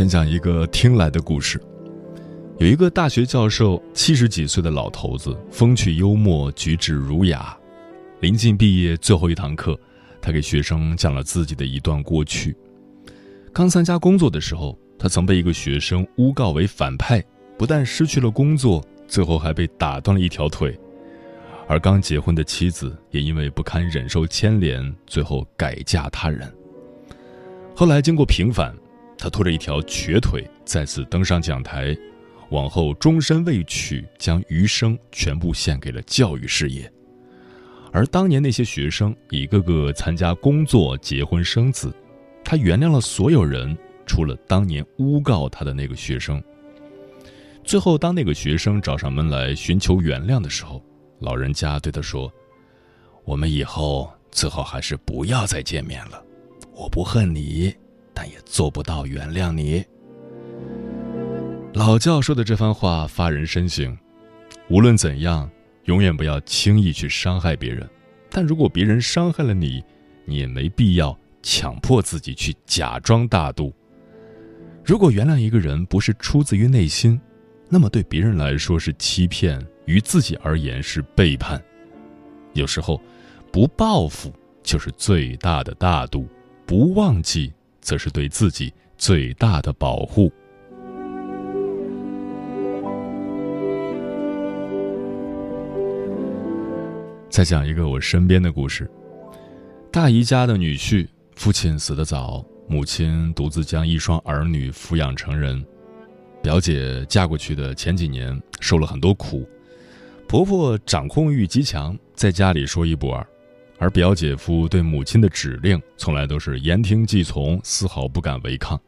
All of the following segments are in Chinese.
先讲一个听来的故事。有一个大学教授，七十几岁的老头子，风趣幽默，举止儒雅。临近毕业最后一堂课，他给学生讲了自己的一段过去。刚参加工作的时候，他曾被一个学生诬告为反派，不但失去了工作，最后还被打断了一条腿。而刚结婚的妻子也因为不堪忍受牵连，最后改嫁他人。后来经过平反。他拖着一条瘸腿再次登上讲台，往后终身未娶，将余生全部献给了教育事业。而当年那些学生一个个参加工作、结婚生子，他原谅了所有人，除了当年诬告他的那个学生。最后，当那个学生找上门来寻求原谅的时候，老人家对他说：“我们以后最好还是不要再见面了。我不恨你。”但也做不到原谅你。老教授的这番话发人深省。无论怎样，永远不要轻易去伤害别人。但如果别人伤害了你，你也没必要强迫自己去假装大度。如果原谅一个人不是出自于内心，那么对别人来说是欺骗，于自己而言是背叛。有时候，不报复就是最大的大度，不忘记。则是对自己最大的保护。再讲一个我身边的故事：大姨家的女婿，父亲死得早，母亲独自将一双儿女抚养成人。表姐嫁过去的前几年受了很多苦，婆婆掌控欲极强，在家里说一不二。而表姐夫对母亲的指令从来都是言听计从，丝毫不敢违抗。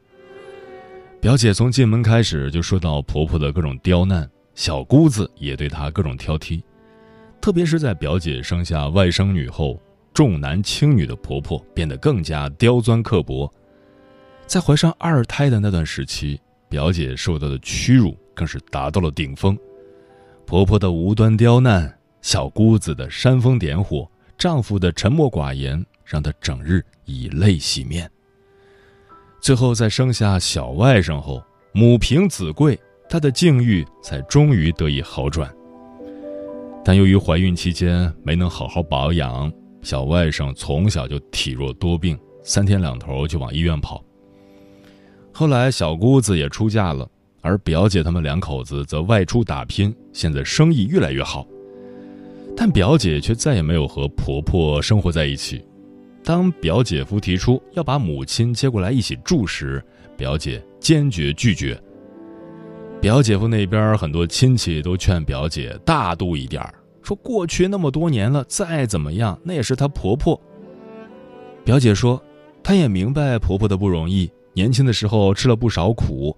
表姐从进门开始就说到婆婆的各种刁难，小姑子也对她各种挑剔。特别是在表姐生下外甥女后，重男轻女的婆婆变得更加刁钻刻薄。在怀上二胎的那段时期，表姐受到的屈辱更是达到了顶峰。婆婆的无端刁难，小姑子的煽风点火。丈夫的沉默寡言让她整日以泪洗面。最后在生下小外甥后，母凭子贵，她的境遇才终于得以好转。但由于怀孕期间没能好好保养，小外甥从小就体弱多病，三天两头就往医院跑。后来小姑子也出嫁了，而表姐他们两口子则外出打拼，现在生意越来越好。但表姐却再也没有和婆婆生活在一起。当表姐夫提出要把母亲接过来一起住时，表姐坚决拒绝。表姐夫那边很多亲戚都劝表姐大度一点说过去那么多年了，再怎么样那也是她婆婆。表姐说，她也明白婆婆的不容易，年轻的时候吃了不少苦，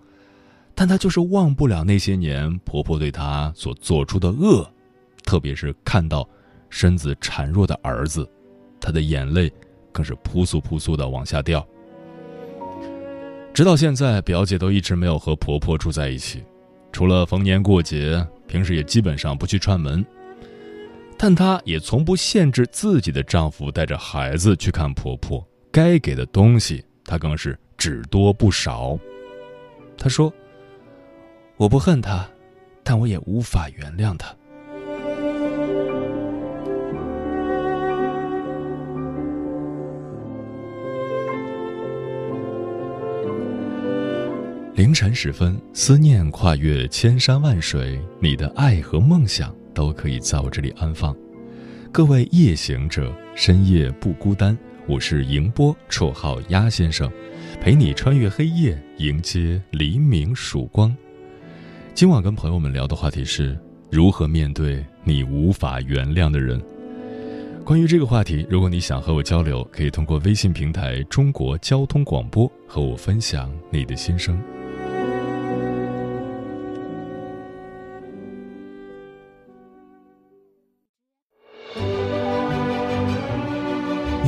但她就是忘不了那些年婆婆对她所做出的恶。特别是看到身子孱弱的儿子，他的眼泪更是扑簌扑簌的往下掉。直到现在，表姐都一直没有和婆婆住在一起，除了逢年过节，平时也基本上不去串门。但她也从不限制自己的丈夫带着孩子去看婆婆，该给的东西她更是只多不少。她说：“我不恨她，但我也无法原谅她。”凌晨时分，思念跨越千山万水，你的爱和梦想都可以在我这里安放。各位夜行者，深夜不孤单。我是迎波，绰号鸭先生，陪你穿越黑夜，迎接黎明曙光。今晚跟朋友们聊的话题是如何面对你无法原谅的人。关于这个话题，如果你想和我交流，可以通过微信平台“中国交通广播”和我分享你的心声。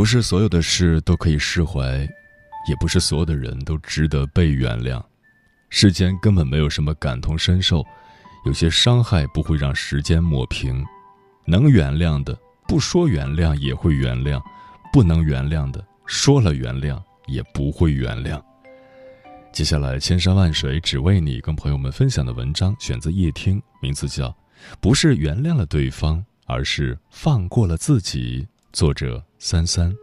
不是所有的事都可以释怀，也不是所有的人都值得被原谅。世间根本没有什么感同身受，有些伤害不会让时间抹平。能原谅的，不说原谅也会原谅；不能原谅的，说了原谅也不会原谅。接下来，千山万水只为你，跟朋友们分享的文章选自夜听，名字叫《不是原谅了对方，而是放过了自己》，作者。三三，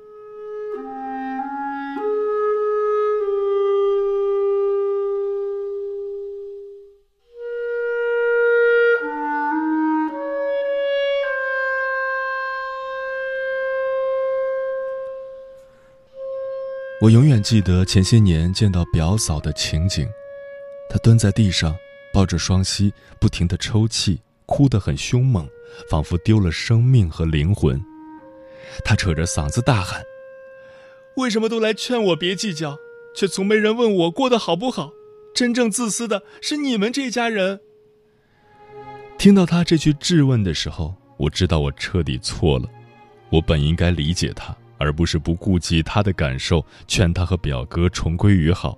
我永远记得前些年见到表嫂的情景。她蹲在地上，抱着双膝，不停的抽泣，哭得很凶猛，仿佛丢了生命和灵魂。他扯着嗓子大喊：“为什么都来劝我别计较，却从没人问我过得好不好？真正自私的是你们这家人。”听到他这句质问的时候，我知道我彻底错了。我本应该理解他，而不是不顾及他的感受，劝他和表哥重归于好。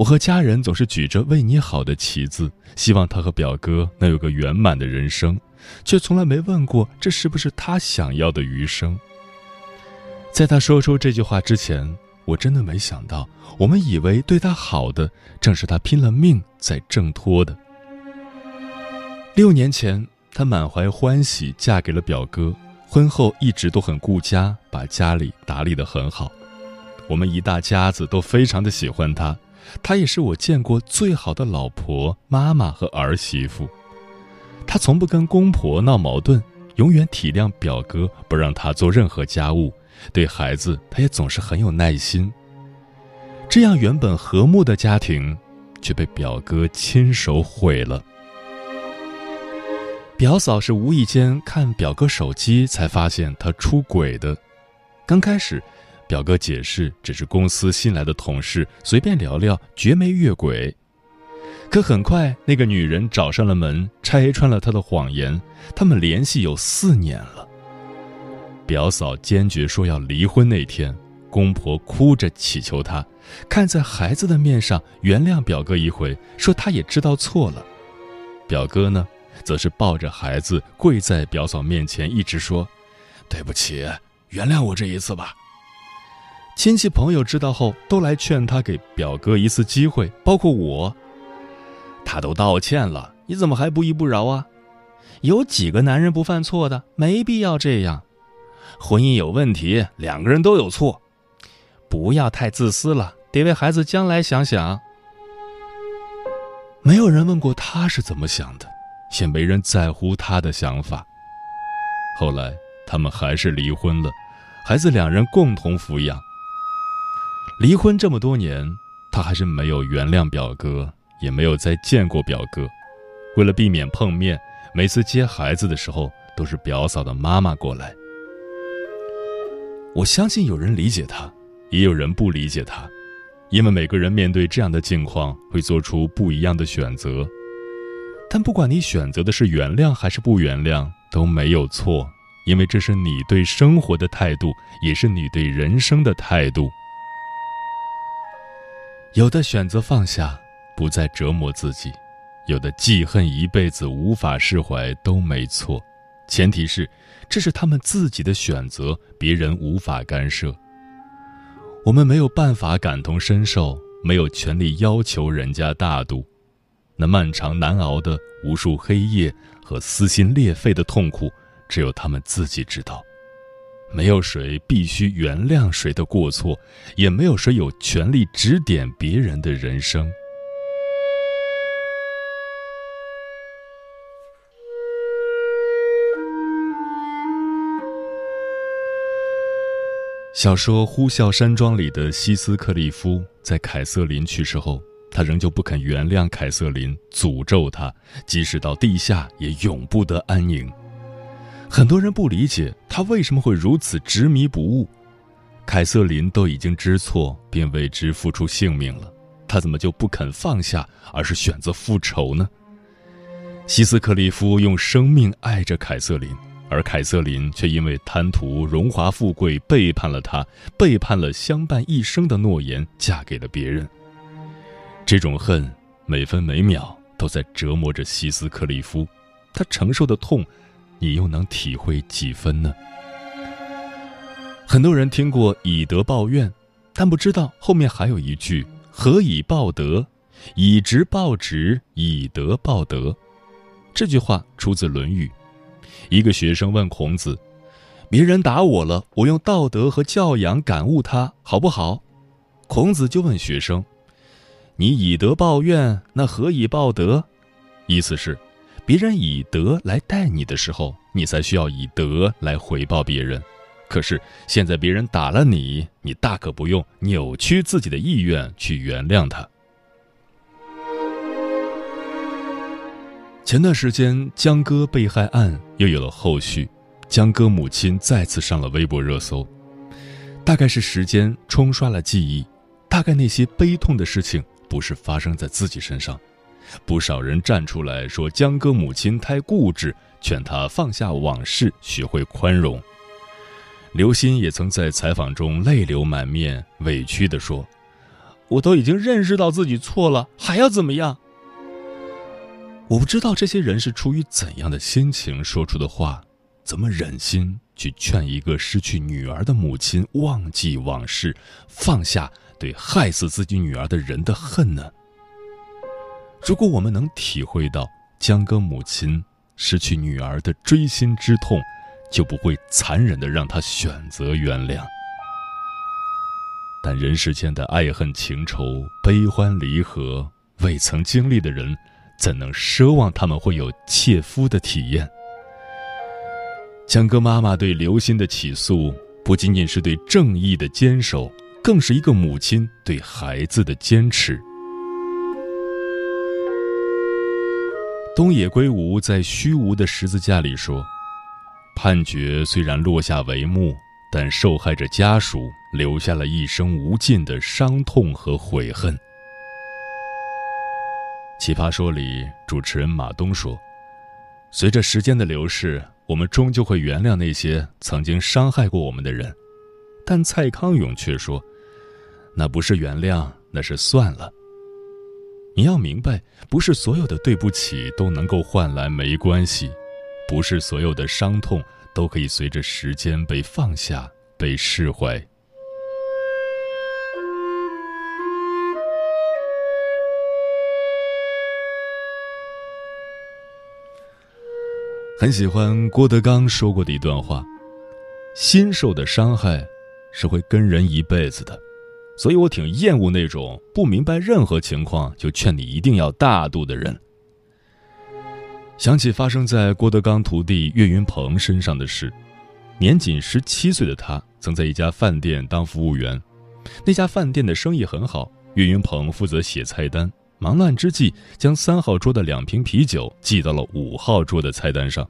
我和家人总是举着为你好的旗子，希望他和表哥能有个圆满的人生。却从来没问过这是不是他想要的余生。在他说出这句话之前，我真的没想到，我们以为对他好的，正是他拼了命在挣脱的。六年前，他满怀欢喜嫁给了表哥，婚后一直都很顾家，把家里打理得很好。我们一大家子都非常的喜欢他，她也是我见过最好的老婆、妈妈和儿媳妇。她从不跟公婆闹矛盾，永远体谅表哥，不让他做任何家务。对孩子，她也总是很有耐心。这样原本和睦的家庭，却被表哥亲手毁了。表嫂是无意间看表哥手机才发现他出轨的。刚开始，表哥解释只是公司新来的同事，随便聊聊，绝没越轨。可很快，那个女人找上了门，拆穿了他的谎言。他们联系有四年了。表嫂坚决说要离婚那天，公婆哭着乞求他，看在孩子的面上原谅表哥一回，说他也知道错了。表哥呢，则是抱着孩子跪在表嫂面前，一直说：“对不起，原谅我这一次吧。”亲戚朋友知道后，都来劝他给表哥一次机会，包括我。他都道歉了，你怎么还不依不饶啊？有几个男人不犯错的？没必要这样。婚姻有问题，两个人都有错，不要太自私了，得为孩子将来想想。没有人问过他是怎么想的，也没人在乎他的想法。后来他们还是离婚了，孩子两人共同抚养。离婚这么多年，他还是没有原谅表哥。也没有再见过表哥，为了避免碰面，每次接孩子的时候都是表嫂的妈妈过来。我相信有人理解他，也有人不理解他，因为每个人面对这样的境况会做出不一样的选择。但不管你选择的是原谅还是不原谅，都没有错，因为这是你对生活的态度，也是你对人生的态度。有的选择放下，不再折磨自己；有的记恨一辈子，无法释怀，都没错。前提是，这是他们自己的选择，别人无法干涉。我们没有办法感同身受，没有权利要求人家大度。那漫长难熬的无数黑夜和撕心裂肺的痛苦，只有他们自己知道。没有谁必须原谅谁的过错，也没有谁有权利指点别人的人生。小说《呼啸山庄》里的西斯克利夫，在凯瑟琳去世后。他仍旧不肯原谅凯瑟琳，诅咒他，即使到地下也永不得安宁。很多人不理解他为什么会如此执迷不悟。凯瑟琳都已经知错，并为之付出性命了，他怎么就不肯放下，而是选择复仇呢？西斯克利夫用生命爱着凯瑟琳，而凯瑟琳却因为贪图荣华富贵，背叛了他，背叛了相伴一生的诺言，嫁给了别人。这种恨，每分每秒都在折磨着西斯克利夫，他承受的痛，你又能体会几分呢？很多人听过以德报怨，但不知道后面还有一句“何以报德？以直报直，以德报德。”这句话出自《论语》。一个学生问孔子：“别人打我了，我用道德和教养感悟他，好不好？”孔子就问学生。你以德报怨，那何以报德？意思是，别人以德来待你的时候，你才需要以德来回报别人。可是现在别人打了你，你大可不用扭曲自己的意愿去原谅他。前段时间江歌被害案又有了后续，江歌母亲再次上了微博热搜，大概是时间冲刷了记忆，大概那些悲痛的事情。不是发生在自己身上，不少人站出来说江歌母亲太固执，劝他放下往事，学会宽容。刘鑫也曾在采访中泪流满面，委屈地说：“我都已经认识到自己错了，还要怎么样？”我不知道这些人是出于怎样的心情说出的话，怎么忍心去劝一个失去女儿的母亲忘记往事，放下？对害死自己女儿的人的恨呢？如果我们能体会到江歌母亲失去女儿的锥心之痛，就不会残忍的让她选择原谅。但人世间的爱恨情仇、悲欢离合，未曾经历的人，怎能奢望他们会有切肤的体验？江歌妈妈对刘鑫的起诉，不仅仅是对正义的坚守。更是一个母亲对孩子的坚持。东野圭吾在《虚无的十字架》里说：“判决虽然落下帷幕，但受害者家属留下了一生无尽的伤痛和悔恨。”《奇葩说》里，主持人马东说：“随着时间的流逝，我们终究会原谅那些曾经伤害过我们的人。”但蔡康永却说。那不是原谅，那是算了。你要明白，不是所有的对不起都能够换来没关系，不是所有的伤痛都可以随着时间被放下、被释怀。很喜欢郭德纲说过的一段话：心受的伤害，是会跟人一辈子的。所以我挺厌恶那种不明白任何情况就劝你一定要大度的人。想起发生在郭德纲徒弟岳云鹏身上的事，年仅十七岁的他曾在一家饭店当服务员，那家饭店的生意很好，岳云鹏负责写菜单，忙乱之际将三号桌的两瓶啤酒记到了五号桌的菜单上。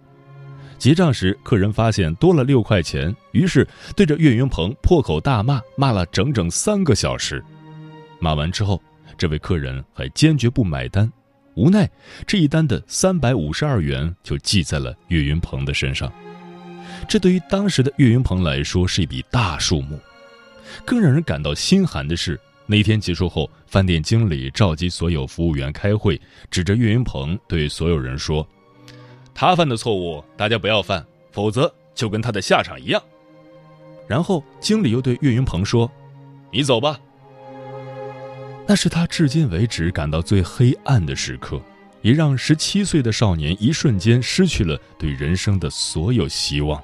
结账时，客人发现多了六块钱，于是对着岳云鹏破口大骂，骂了整整三个小时。骂完之后，这位客人还坚决不买单。无奈这一单的三百五十二元就记在了岳云鹏的身上。这对于当时的岳云鹏来说是一笔大数目。更让人感到心寒的是，那天结束后，饭店经理召集所有服务员开会，指着岳云鹏对所有人说：“他犯的错误，大家不要犯，否则就跟他的下场一样。”然后经理又对岳云鹏说：“你走吧。”那是他至今为止感到最黑暗的时刻，也让十七岁的少年一瞬间失去了对人生的所有希望。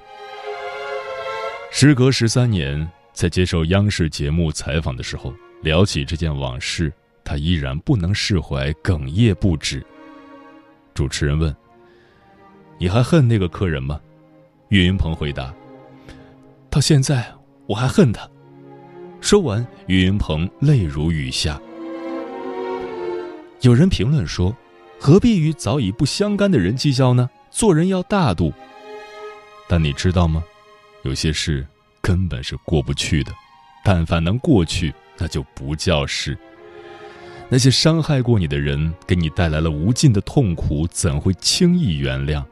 时隔十三年，在接受央视节目采访的时候，聊起这件往事，他依然不能释怀，哽咽不止。主持人问：“你还恨那个客人吗？”岳云鹏回答：“到现在我还恨他。”说完，岳云鹏泪如雨下。有人评论说：“何必与早已不相干的人计较呢？做人要大度。”但你知道吗？有些事根本是过不去的。但凡能过去，那就不叫事。那些伤害过你的人，给你带来了无尽的痛苦，怎会轻易原谅？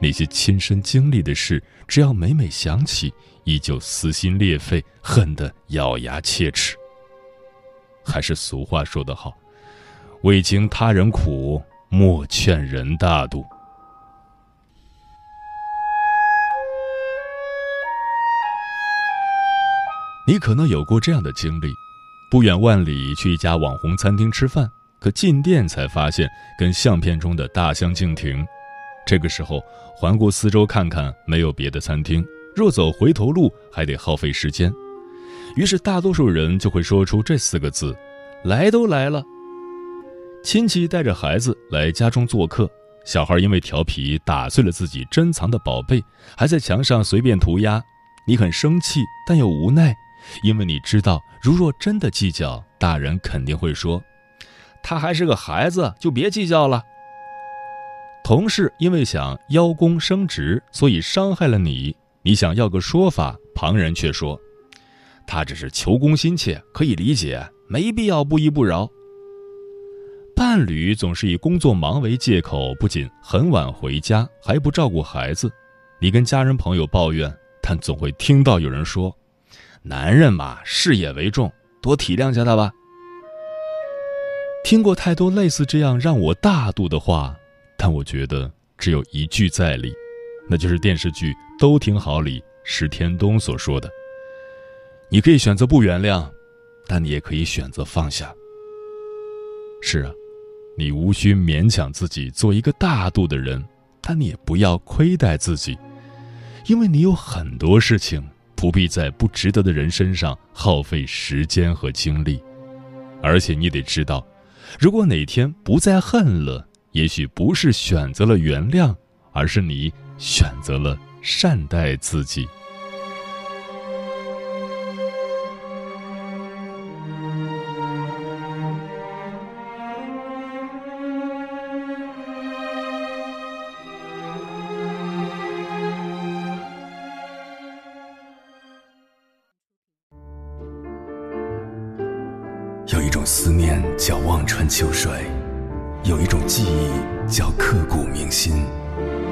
那些亲身经历的事，只要每每想起，依旧撕心裂肺，恨得咬牙切齿。还是俗话说得好。未经他人苦，莫劝人大度。你可能有过这样的经历：不远万里去一家网红餐厅吃饭，可进店才发现跟相片中的大相径庭。这个时候，环顾四周看看，没有别的餐厅，若走回头路，还得耗费时间。于是，大多数人就会说出这四个字：“来都来了。”亲戚带着孩子来家中做客，小孩因为调皮打碎了自己珍藏的宝贝，还在墙上随便涂鸦。你很生气，但又无奈，因为你知道，如若真的计较，大人肯定会说：“他还是个孩子，就别计较了。”同事因为想邀功升职，所以伤害了你，你想要个说法，旁人却说：“他只是求功心切，可以理解，没必要不依不饶。”伴侣总是以工作忙为借口，不仅很晚回家，还不照顾孩子。你跟家人朋友抱怨，但总会听到有人说：“男人嘛，事业为重，多体谅下他吧。”听过太多类似这样让我大度的话，但我觉得只有一句在理，那就是电视剧《都挺好》里石天东所说的：“你可以选择不原谅，但你也可以选择放下。”是啊。你无需勉强自己做一个大度的人，但你也不要亏待自己，因为你有很多事情不必在不值得的人身上耗费时间和精力，而且你得知道，如果哪天不再恨了，也许不是选择了原谅，而是你选择了善待自己。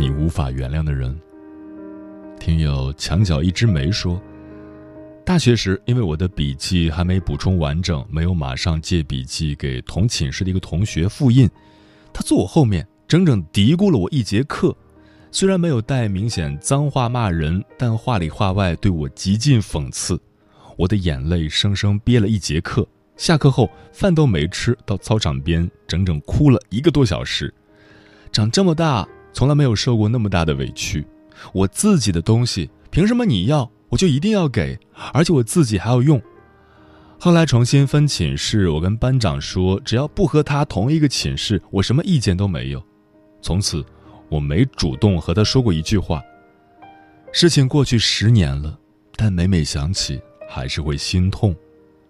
你无法原谅的人？听友墙角一枝梅说，大学时因为我的笔记还没补充完整，没有马上借笔记给同寝室的一个同学复印，他坐我后面，整整嘀咕了我一节课。虽然没有带明显脏话骂人，但话里话外对我极尽讽刺。我的眼泪生生憋了一节课。下课后饭都没吃，到操场边整整哭了一个多小时。长这么大，从来没有受过那么大的委屈。我自己的东西，凭什么你要，我就一定要给？而且我自己还要用。后来重新分寝室，我跟班长说，只要不和他同一个寝室，我什么意见都没有。从此，我没主动和他说过一句话。事情过去十年了，但每每想起，还是会心痛。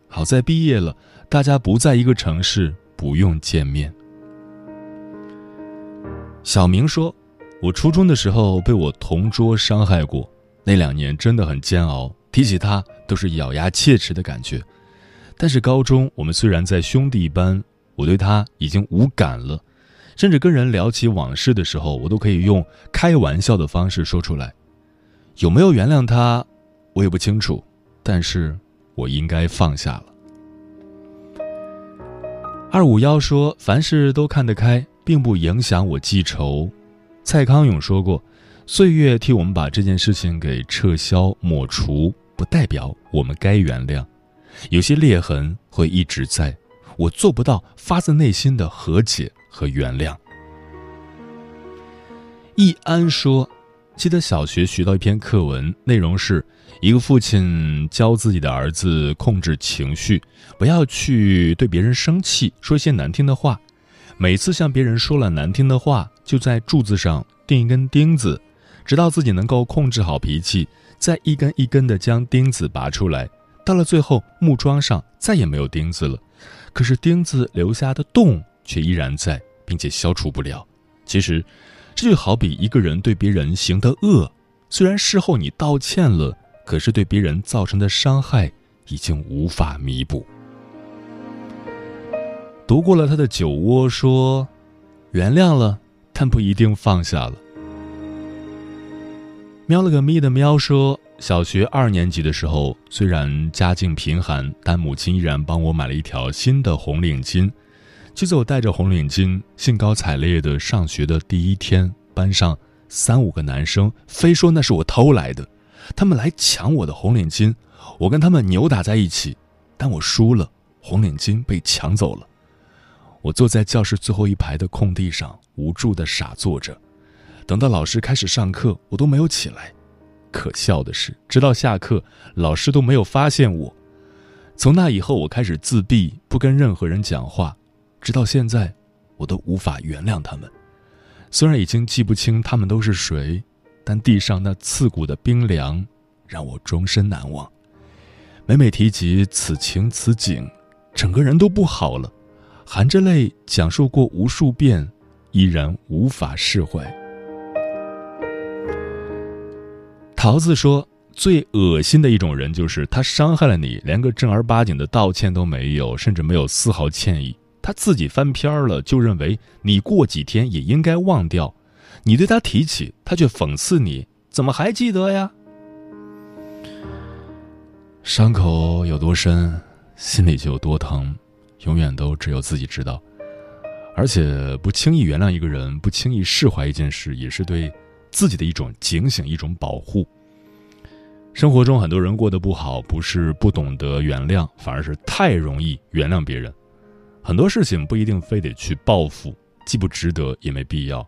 好在毕业了，大家不在一个城市，不用见面。小明说：“我初中的时候被我同桌伤害过，那两年真的很煎熬。提起他，都是咬牙切齿的感觉。但是高中，我们虽然在兄弟班，我对他已经无感了。”甚至跟人聊起往事的时候，我都可以用开玩笑的方式说出来。有没有原谅他，我也不清楚，但是我应该放下了。二五幺说：“凡事都看得开，并不影响我记仇。”蔡康永说过：“岁月替我们把这件事情给撤销抹除，不代表我们该原谅。有些裂痕会一直在，我做不到发自内心的和解。”和原谅。易安说：“记得小学学到一篇课文，内容是一个父亲教自己的儿子控制情绪，不要去对别人生气，说一些难听的话。每次向别人说了难听的话，就在柱子上钉一根钉子，直到自己能够控制好脾气，再一根一根的将钉子拔出来。到了最后，木桩上再也没有钉子了，可是钉子留下的洞却依然在。”并且消除不了。其实，这就好比一个人对别人行的恶，虽然事后你道歉了，可是对别人造成的伤害已经无法弥补。读过了他的酒窝，说原谅了，但不一定放下了。喵了个咪的喵说，小学二年级的时候，虽然家境贫寒，但母亲依然帮我买了一条新的红领巾。就在我戴着红领巾、兴高采烈的上学的第一天，班上三五个男生非说那是我偷来的，他们来抢我的红领巾，我跟他们扭打在一起，但我输了，红领巾被抢走了。我坐在教室最后一排的空地上，无助的傻坐着，等到老师开始上课，我都没有起来。可笑的是，直到下课，老师都没有发现我。从那以后，我开始自闭，不跟任何人讲话。直到现在，我都无法原谅他们。虽然已经记不清他们都是谁，但地上那刺骨的冰凉，让我终身难忘。每每提及此情此景，整个人都不好了，含着泪讲述过无数遍，依然无法释怀。桃子说：“最恶心的一种人，就是他伤害了你，连个正儿八经的道歉都没有，甚至没有丝毫歉意。”他自己翻篇了，就认为你过几天也应该忘掉。你对他提起，他却讽刺你：怎么还记得呀？伤口有多深，心里就有多疼，永远都只有自己知道。而且，不轻易原谅一个人，不轻易释怀一件事，也是对自己的一种警醒，一种保护。生活中很多人过得不好，不是不懂得原谅，反而是太容易原谅别人。很多事情不一定非得去报复，既不值得也没必要。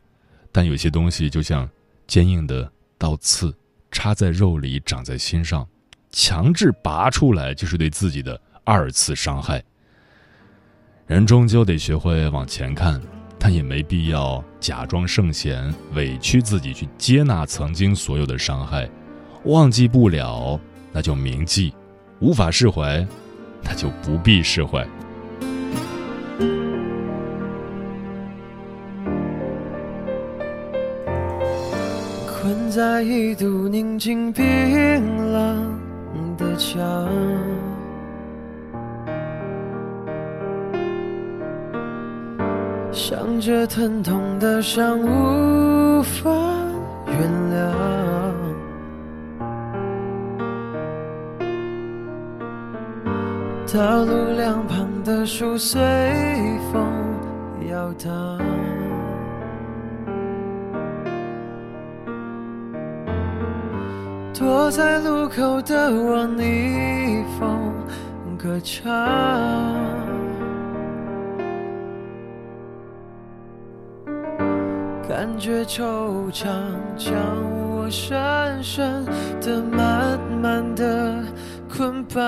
但有些东西就像坚硬的刀刺，插在肉里，长在心上，强制拔出来就是对自己的二次伤害。人终究得学会往前看，但也没必要假装圣贤，委屈自己去接纳曾经所有的伤害。忘记不了，那就铭记；无法释怀，那就不必释怀。困在一堵宁静冰冷的墙，想着疼痛的伤无法原谅，道路两旁的树随风摇荡。躲在路口的我逆风歌唱，觉惆怅将我深深的、慢慢的捆绑，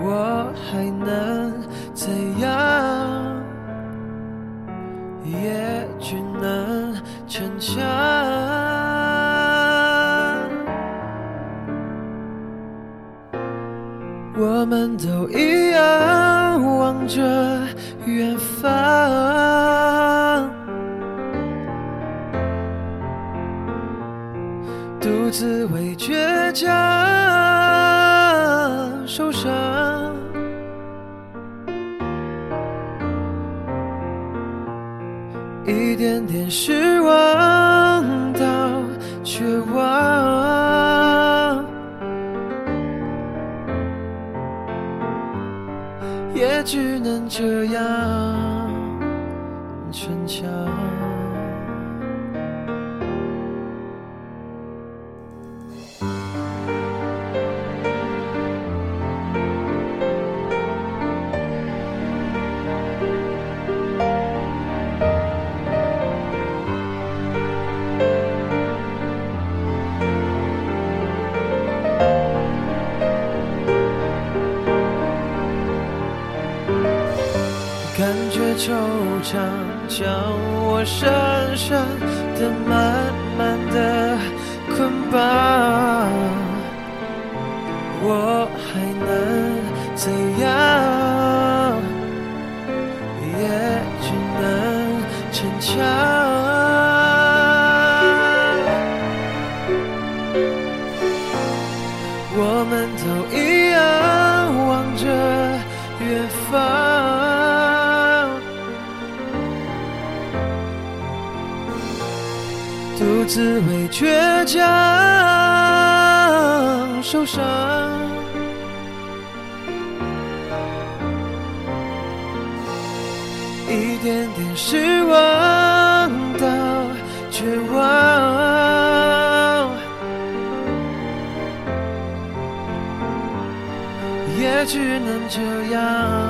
我还能怎样？也只能逞强。我们都一样望着远方，独自为倔强受伤。一点点失望到绝望，也只能这样逞强。惆怅将我深深的、慢慢的捆绑，我还能怎样？也只能逞强。独自为倔强受伤。一点点失望到绝望，也只能这样。